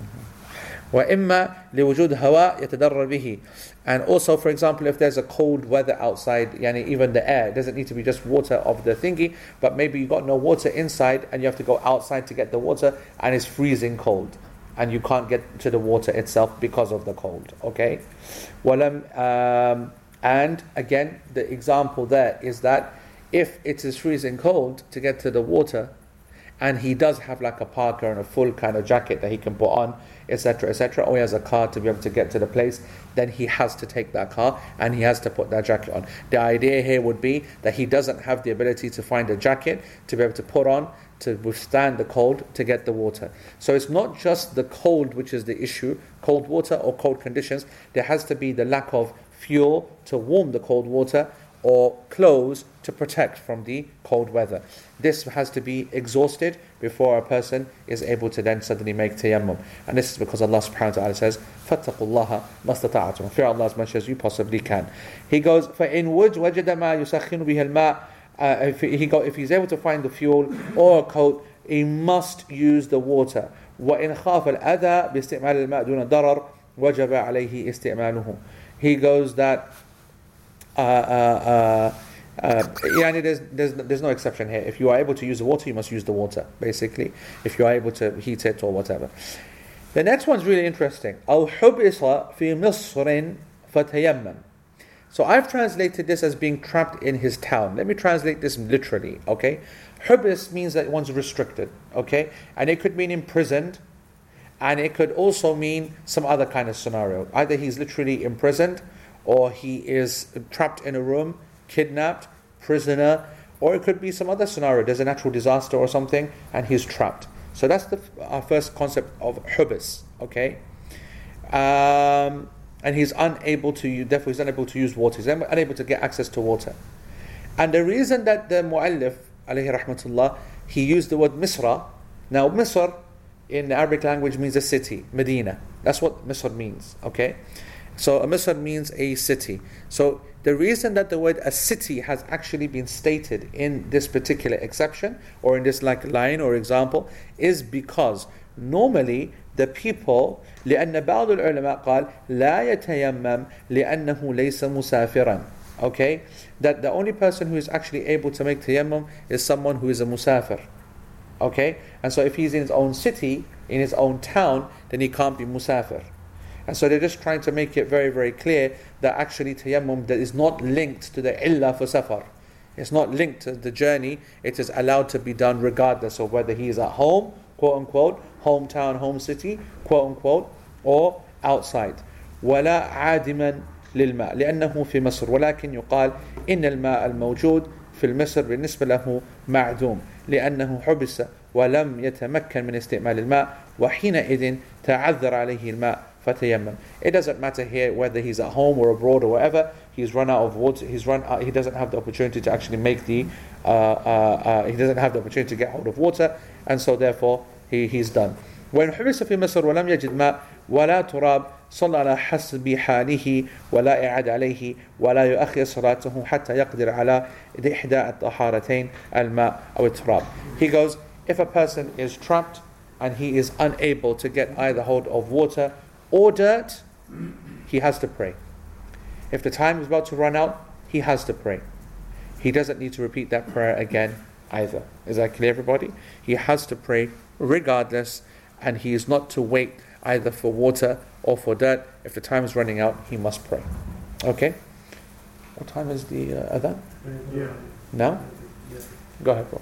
وإما لوجود هواء يتضرر به and also for example if there's a cold weather outside yani even the air it doesn't need to be just water of the thingy but maybe you got no water inside and you have to go outside to get the water and it's freezing cold and you can't get to the water itself because of the cold okay ولم um, and again the example there is that if it is freezing cold to get to the water and he does have like a parka and a full kind of jacket that he can put on, etc., etc., or he has a car to be able to get to the place, then he has to take that car and he has to put that jacket on. The idea here would be that he doesn't have the ability to find a jacket to be able to put on to withstand the cold to get the water. So it's not just the cold which is the issue, cold water or cold conditions. There has to be the lack of fuel to warm the cold water or clothes to protect from the cold weather. This has to be exhausted before a person is able to then suddenly make tayammum. And this is because Allah subhanahu wa ta'ala says, فَاتَّقُوا اللَّهَ مَسْتَطَعْتُمْ Fear Allah as much as you possibly can. He goes, فَإِن وُجْ وَجَدَ مَا يُسَخِّنُ بِهِ الْمَاء uh, if, he go, if he's able to find the fuel or a coat, he must use the water. وإن خاف الأذى باستعمال الماء دون ضرر وجب عليه استعماله. He goes that uh, uh, uh, uh, yani there's, there's, there's no exception here. If you are able to use the water, you must use the water, basically. If you are able to heat it or whatever. The next one's really interesting. أو حبس في مصر فتيمم. So I've translated this as being trapped in his town. Let me translate this literally, okay? Hubis means that one's restricted, okay? And it could mean imprisoned, and it could also mean some other kind of scenario. Either he's literally imprisoned, or he is trapped in a room, kidnapped, prisoner, or it could be some other scenario. There's a natural disaster or something, and he's trapped. So that's the our first concept of hubis, okay? Um, and he's unable to use, therefore he's unable to use water. He's unable to get access to water. And the reason that the mu'allif, alayhi rahmatullah, he used the word Misra. Now Misr in the Arabic language means a city, Medina. That's what Misr means, okay? So a Misr means a city. So the reason that the word a city has actually been stated in this particular exception or in this like line or example is because normally the people لأن بعض العلماء قال لا يتيمم لأنه ليس مسافرا okay that the only person who is actually able to make tayammum is someone who is a musafir okay and so if he's in his own city in his own town then he can't be musafir and so they're just trying to make it very very clear that actually tayammum that is not linked to the illah for safar it's not linked to the journey it is allowed to be done regardless of whether he is at home quote unquote hometown home city quote unquote or outside ولا عادما للماء لأنه في مصر ولكن يقال إن الماء الموجود في المصر بالنسبة له معدوم لأنه حبس ولم يتمكن من استعمال الماء وحينئذ تعذر عليه الماء فتيمم It doesn't matter here whether he's at home or abroad or whatever he's run out of water he's run out, he doesn't have the opportunity to actually make the uh, uh, uh, he doesn't have the opportunity to get hold of water and so therefore he, he's done وإن حبس في مصر ولم يجد ماء ولا تراب صلى على حسب حاله ولا إعاد عليه ولا يؤخر صلاته حتى يقدر على إحدى الطهارتين الماء أو التراب. He goes, if a person is trapped and he is unable to get either hold of water or dirt, he has to pray. If the time is about to run out, he has to pray. He doesn't need to repeat that prayer again either. Is that clear, everybody? He has to pray regardless, and he is not to wait either for water or for dirt. If the time is running out, he must pray. Okay? What time is the uh, adhan? Yeah. Now? Go ahead, bro.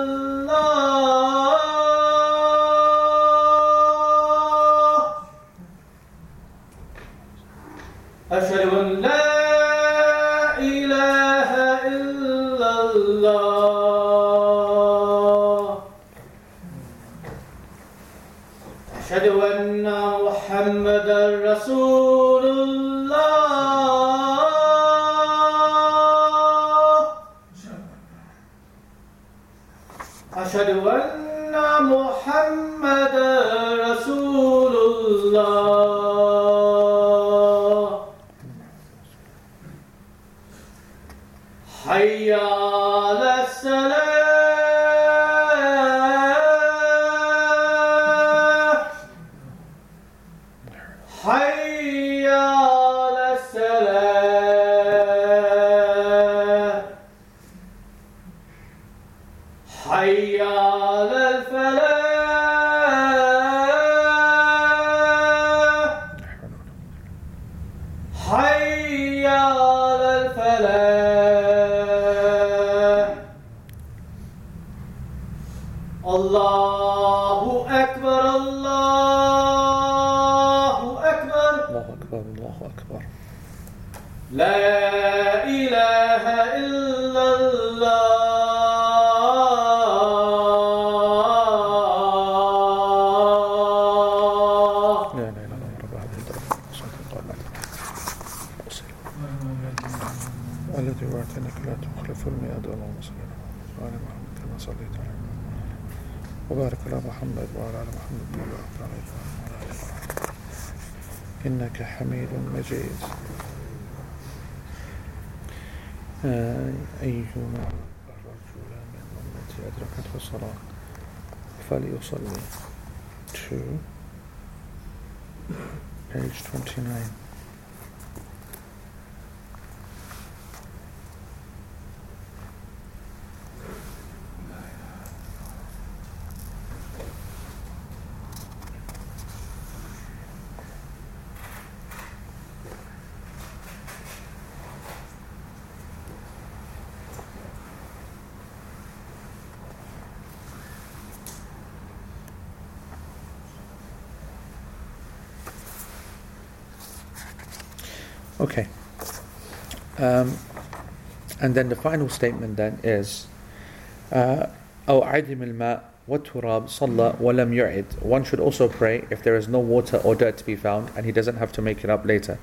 أشهد أن لا لا إله إلا الله. لا إله إلا الذي أنك لا تخلف محمد كما صليت على محمد وبارك على محمد وعلى آل محمد وبارك على محمد إنك حميد مجيد. أيهما الرجل من أمتي أدركته الصلاة. فليصلي. To page 29 and then the final statement then is uh, أو عدم الماء والتراب صلى ولم يعد One should also pray if there is no water or dirt to be found and he doesn't have to make it up later.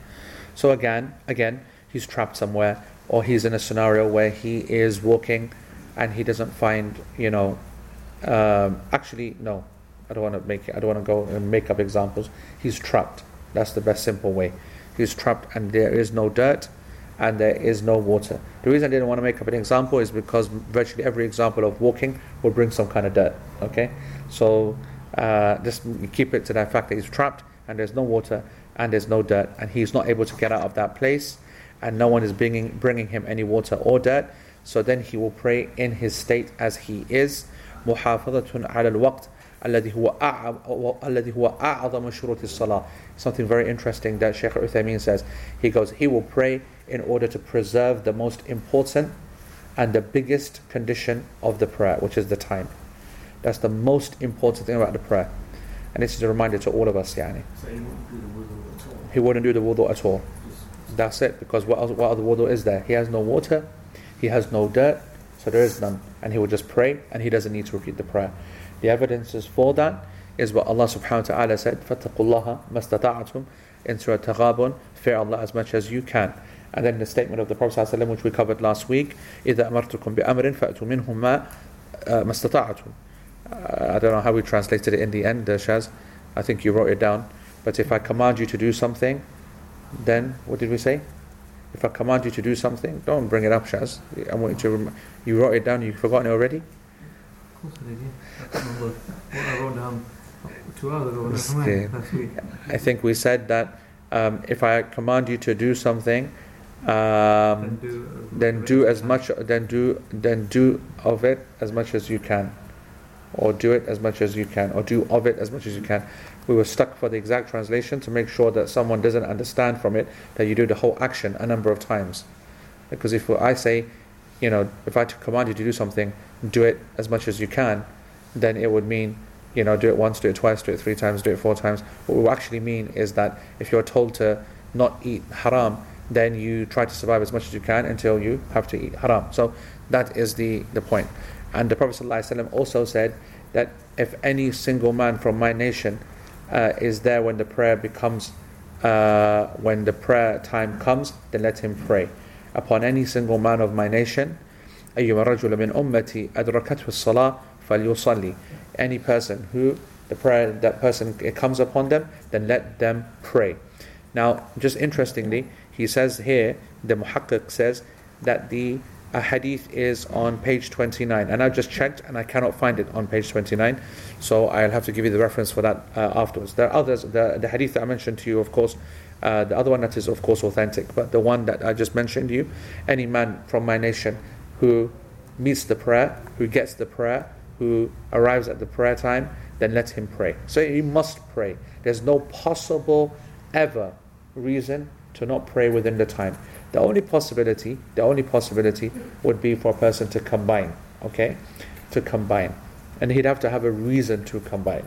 So again, again, he's trapped somewhere or he's in a scenario where he is walking and he doesn't find, you know, um, actually no, I don't want to make I don't want to go and make up examples. He's trapped. That's the best simple way. He's trapped and there is no dirt and there is no water. The reason I didn't want to make up an example is because virtually every example of walking will bring some kind of dirt. Okay, so uh, just keep it to that fact that he's trapped and there's no water and there's no dirt and he's not able to get out of that place and no one is bringing bringing him any water or dirt. So then he will pray in his state as he is. محافظة على الوقت الذي هو أعظم الذي هو أعظم شروط الصلاة. Something very interesting that Sheikh Uthaymeen says. He goes, he will pray in order to preserve the most important and the biggest condition of the prayer, which is the time. That's the most important thing about the prayer. And this is a reminder to all of us, yani. So you wouldn't do the wudu at all. He wouldn't do the wudu at all. Just, That's it, because what, else, what other wudu is there? He has no water, he has no dirt, so there is none. And he will just pray, and he doesn't need to repeat the prayer. The evidences for that is what Allah subhanahu wa ta'ala said, فَاتَّقُوا اللَّهَ مَسْتَطَعْتُمْ in Surah Taghabun, fear Allah as much as you can. And then the statement of the Prophet ﷺ, which we covered last week, إِذَا أَمَرْتُكُمْ بِأَمْرٍ فَأْتُوا مِنْهُ مَا uh, مَا اسْتَطَعْتُمْ uh, I don't know how we translated it in the end, uh, Shaz. I think you wrote it down. But if I command you to do something, then what did we say? If I command you to do something, don't bring it up, Shaz. I want you to. Rem- you wrote it down. You've forgotten it already. Of course I did, yeah. I can't remember what I wrote down two hours ago when I Yes, come okay. in last week. I think we said that um, if I command you to do something, then um, do, then do as much. Then do then do of it as much as you can, or do it as much as you can, or do of it as much as you can. We were stuck for the exact translation to make sure that someone doesn't understand from it that you do the whole action a number of times. Because if I say, you know, if I command you to do something, do it as much as you can, then it would mean, you know, do it once, do it twice, do it three times, do it four times. What we actually mean is that if you're told to not eat haram, then you try to survive as much as you can until you have to eat haram. So that is the, the point. And the Prophet ﷺ also said that if any single man from my nation uh, is there when the prayer becomes, uh, when the prayer time comes, then let him pray. Upon any single man of my nation, أيما رجل من أمتي أدركته الصلاة فليصلي. Any person who the prayer that person it comes upon them, then let them pray. Now, just interestingly, he says here, the muhakkik says that the uh, hadith is on page 29, and I've just checked and I cannot find it on page 29, so I'll have to give you the reference for that uh, afterwards. There are others, the, the hadith that I mentioned to you, of course, uh, the other one that is, of course, authentic, but the one that I just mentioned to you, any man from my nation who meets the prayer, who gets the prayer, who arrives at the prayer time, then let him pray. So he must pray. There's no possible ever reason to not pray within the time. The only possibility, the only possibility would be for a person to combine, okay? To combine. And he'd have to have a reason to combine.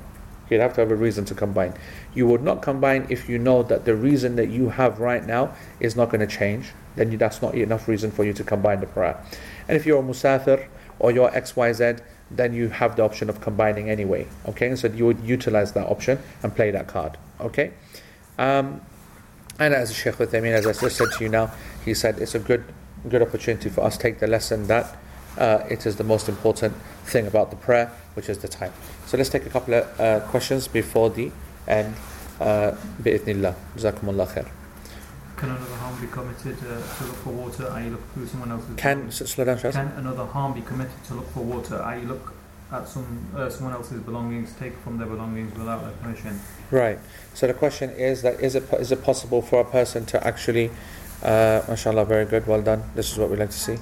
He'd have to have a reason to combine. You would not combine if you know that the reason that you have right now is not going to change. Then you, that's not enough reason for you to combine the prayer. And if you're a musafir or you're XYZ, then you have the option of combining anyway. Okay, so you would utilize that option and play that card. Okay, um, and as Sheikh Uthaymeen, as I just said to you now, he said it's a good good opportunity for us to take the lesson that uh, it is the most important thing about the prayer, which is the time. So let's take a couple of uh, questions before the end. Uh, بإذن جزاكم الله خير. Can another harm be committed uh, to look for water? I look through someone else's. Can s- slow down, Shaz. Can another harm be committed to look for water? I look at some uh, someone else's belongings, take from their belongings without their permission. Right. So the question is that is it is it possible for a person to actually, uh, mashallah, very good, well done. This is what we like to see.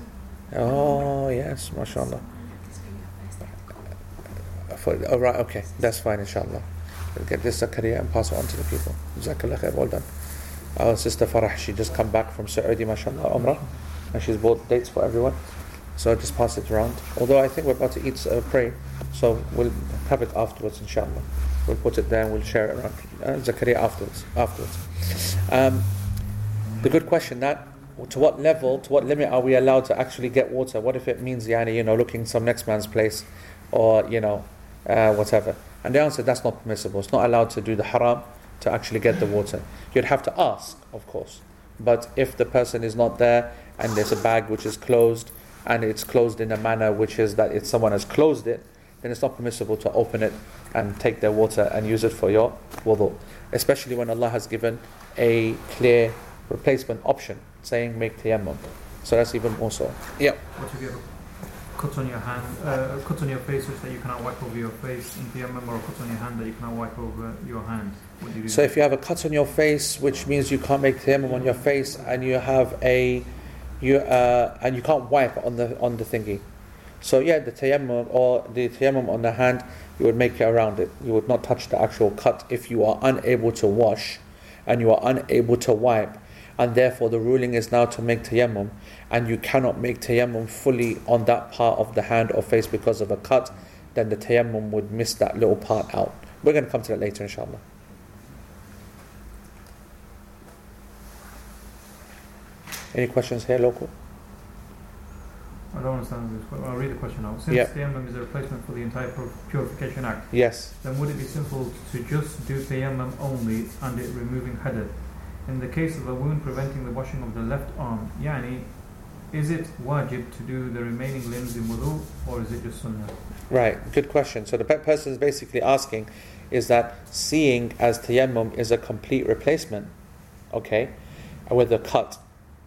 Oh yes, mashallah. For, oh right, okay, that's fine, inshallah. We'll get this Zakaria and pass it on to the people. Jazakallah khair, well done. Our sister Farah, she just come back from Saudi, mashallah, Umrah, and she's bought dates for everyone. So I just pass it around. Although I think we're about to eat uh, pray, so we'll have it afterwards, inshallah. We'll put it there and we'll share it around. Uh, Zakaria afterwards. Afterwards. Um, the good question that to what level, to what limit are we allowed to actually get water? What if it means, yani, you know, looking some next man's place, or you know, uh, whatever? And the answer that's not permissible. It's not allowed to do the haram to actually get the water. You'd have to ask, of course. But if the person is not there and there's a bag which is closed and it's closed in a manner which is that if someone has closed it, then it's not permissible to open it and take their water and use it for your wudu. Especially when Allah has given a clear replacement option, saying make tayammum. So that's even more so. Yeah. What if you have a cut on your hand, uh, a cut on your face such that you cannot wipe over your face in Tayammum, or a cut on your hand that you cannot wipe over your hand? What do you do? So if you have a cut on your face, which means you can't make tayammum on your face, and you have a you uh, and you can't wipe on the on the thingy. So yeah, the tayammum or the tayammum on the hand, you would make it around it. You would not touch the actual cut if you are unable to wash, and you are unable to wipe, and therefore the ruling is now to make tayammum, and you cannot make tayammum fully on that part of the hand or face because of a cut, then the tayammum would miss that little part out. We're going to come to that later, inshallah. Any questions here, local? I don't understand this. I'll read the question out. Since Yeah. tayammum is a replacement for the entire Purification Act, Yes. then would it be simple to just do tayammum only and it removing hadath? In the case of a wound preventing the washing of the left arm, yani, is it wajib to do the remaining limbs in wudu or is it just sunnah? Right, good question. So the person is basically asking is that seeing as tayammum is a complete replacement, okay, with a cut,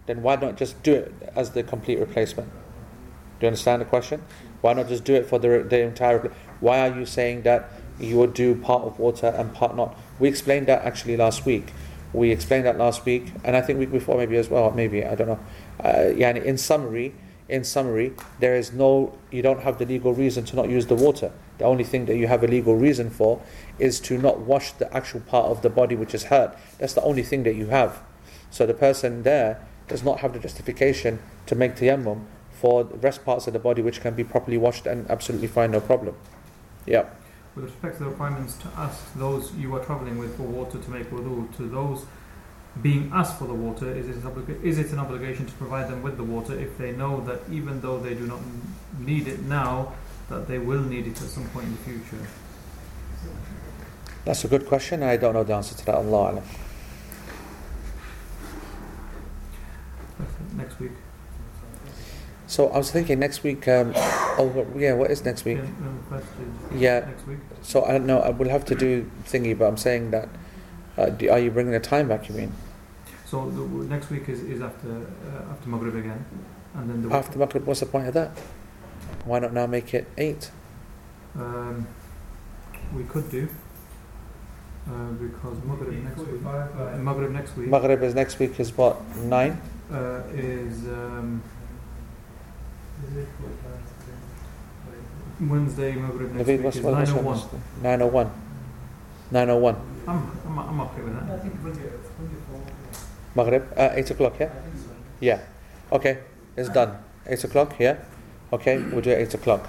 then why not just do it as the complete replacement? Do you understand the question? Why not just do it for the, the entire? Why are you saying that you would do part of water and part not? We explained that actually last week. We explained that last week, and I think week before maybe as well. Maybe I don't know. Uh, yeah, in summary, in summary, there is no, you don't have the legal reason to not use the water. The only thing that you have a legal reason for is to not wash the actual part of the body which is hurt. That's the only thing that you have. So the person there does not have the justification to make tayammum for the rest parts of the body which can be properly washed and absolutely fine, no problem. Yeah. With respect to the requirements to ask those you are travelling with for water to make wudu, to those being asked for the water, is it, an obliga- is it an obligation to provide them with the water if they know that even though they do not need it now, that they will need it at some point in the future? That's a good question. I don't know the answer to that. Allah alam. That's it. Next week. So I was thinking next week. Um, oh, yeah. What is next week? Yeah, no, first is Yeah. Next week. So I don't know. I will have to do thingy, but I'm saying that. Uh, do, are you bringing the time back? You mean So the, w- next week is, is after uh, after Maghrib again, and then the after Maghrib? What's the point of that? Why not now make it eight? Um, we could do uh, because Maghrib next week. Uh, Maghrib next week Maghrib is next week. Is what nine? Uh, is um, Wednesday. Maghrib next week what's is what- what's nine oh your one. understanding? Nine oh one. Nine oh one. I'm, I'm I'm okay with that. Maghrib. Uh, eight o'clock. Yeah. Yeah. Okay. It's done. Eight o'clock. Yeah. Okay. We'll do it eight o'clock.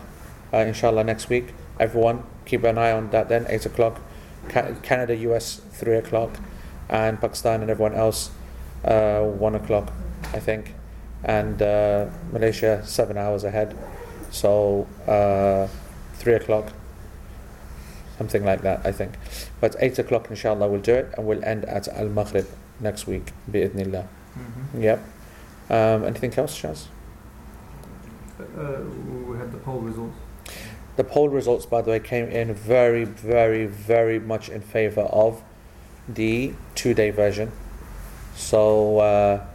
Uh, inshallah next week. Everyone keep an eye on that. Then eight o'clock. Ca- Canada, US three o'clock, and Pakistan and everyone else uh, one o'clock, I think, and uh, Malaysia seven hours ahead. So uh, three o'clock. Something like that, I think. But eight o'clock, inshallah, we'll do it, and we'll end at Al Maghrib next week, bi'idhnillah. Mm-hmm. Yep. Um, anything else, Shaz? Uh, we had the poll results. The poll results, by the way, came in very, very, very much in favor of the two day version. So, uh,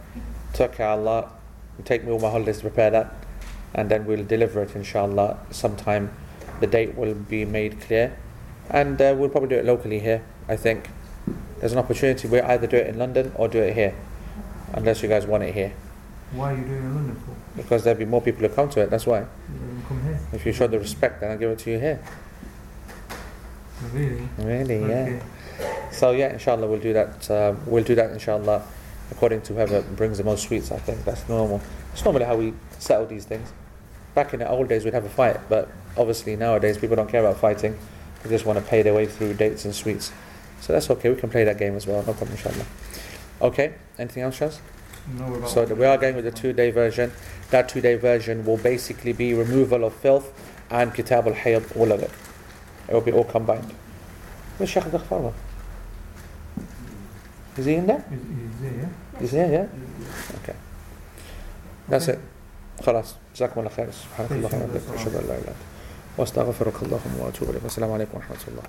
Turkey Allah, take me all my holidays to prepare that, and then we'll deliver it, inshallah, sometime. The date will be made clear, and uh, we'll probably do it locally here, I think. There's an opportunity, we'll either do it in London or do it here, unless you guys want it here. Why are you doing it in London for? Because there'll be more people who come to it, that's why. If you show the respect, then I'll give it to you here. Really? Really, yeah. So yeah, inshallah, we'll do that. Uh, we'll do that, inshallah, according to whoever brings the most sweets. I think that's normal. It's normally how we settle these things. Back in the old days, we'd have a fight, but obviously nowadays people don't care about fighting. They just want to pay their way through dates and sweets. So that's okay. We can play that game as well. No problem, inshallah. Okay. Anything else, Shaz? No, So we are going with the two-day version. That two-day version will basically be removal of filth and kitab al-hayd, all of it. It will be all combined. Where's Sheikh? Is he in there? Is, is there, yeah? He's here, yeah? Okay. That's it. خلاص جزاكم الله خير سبحانك اللهم وبحمدك أشهد أن لا إله إلا أنت وأستغفرك اللهم وأتوب إليك والسلام عليكم ورحمة الله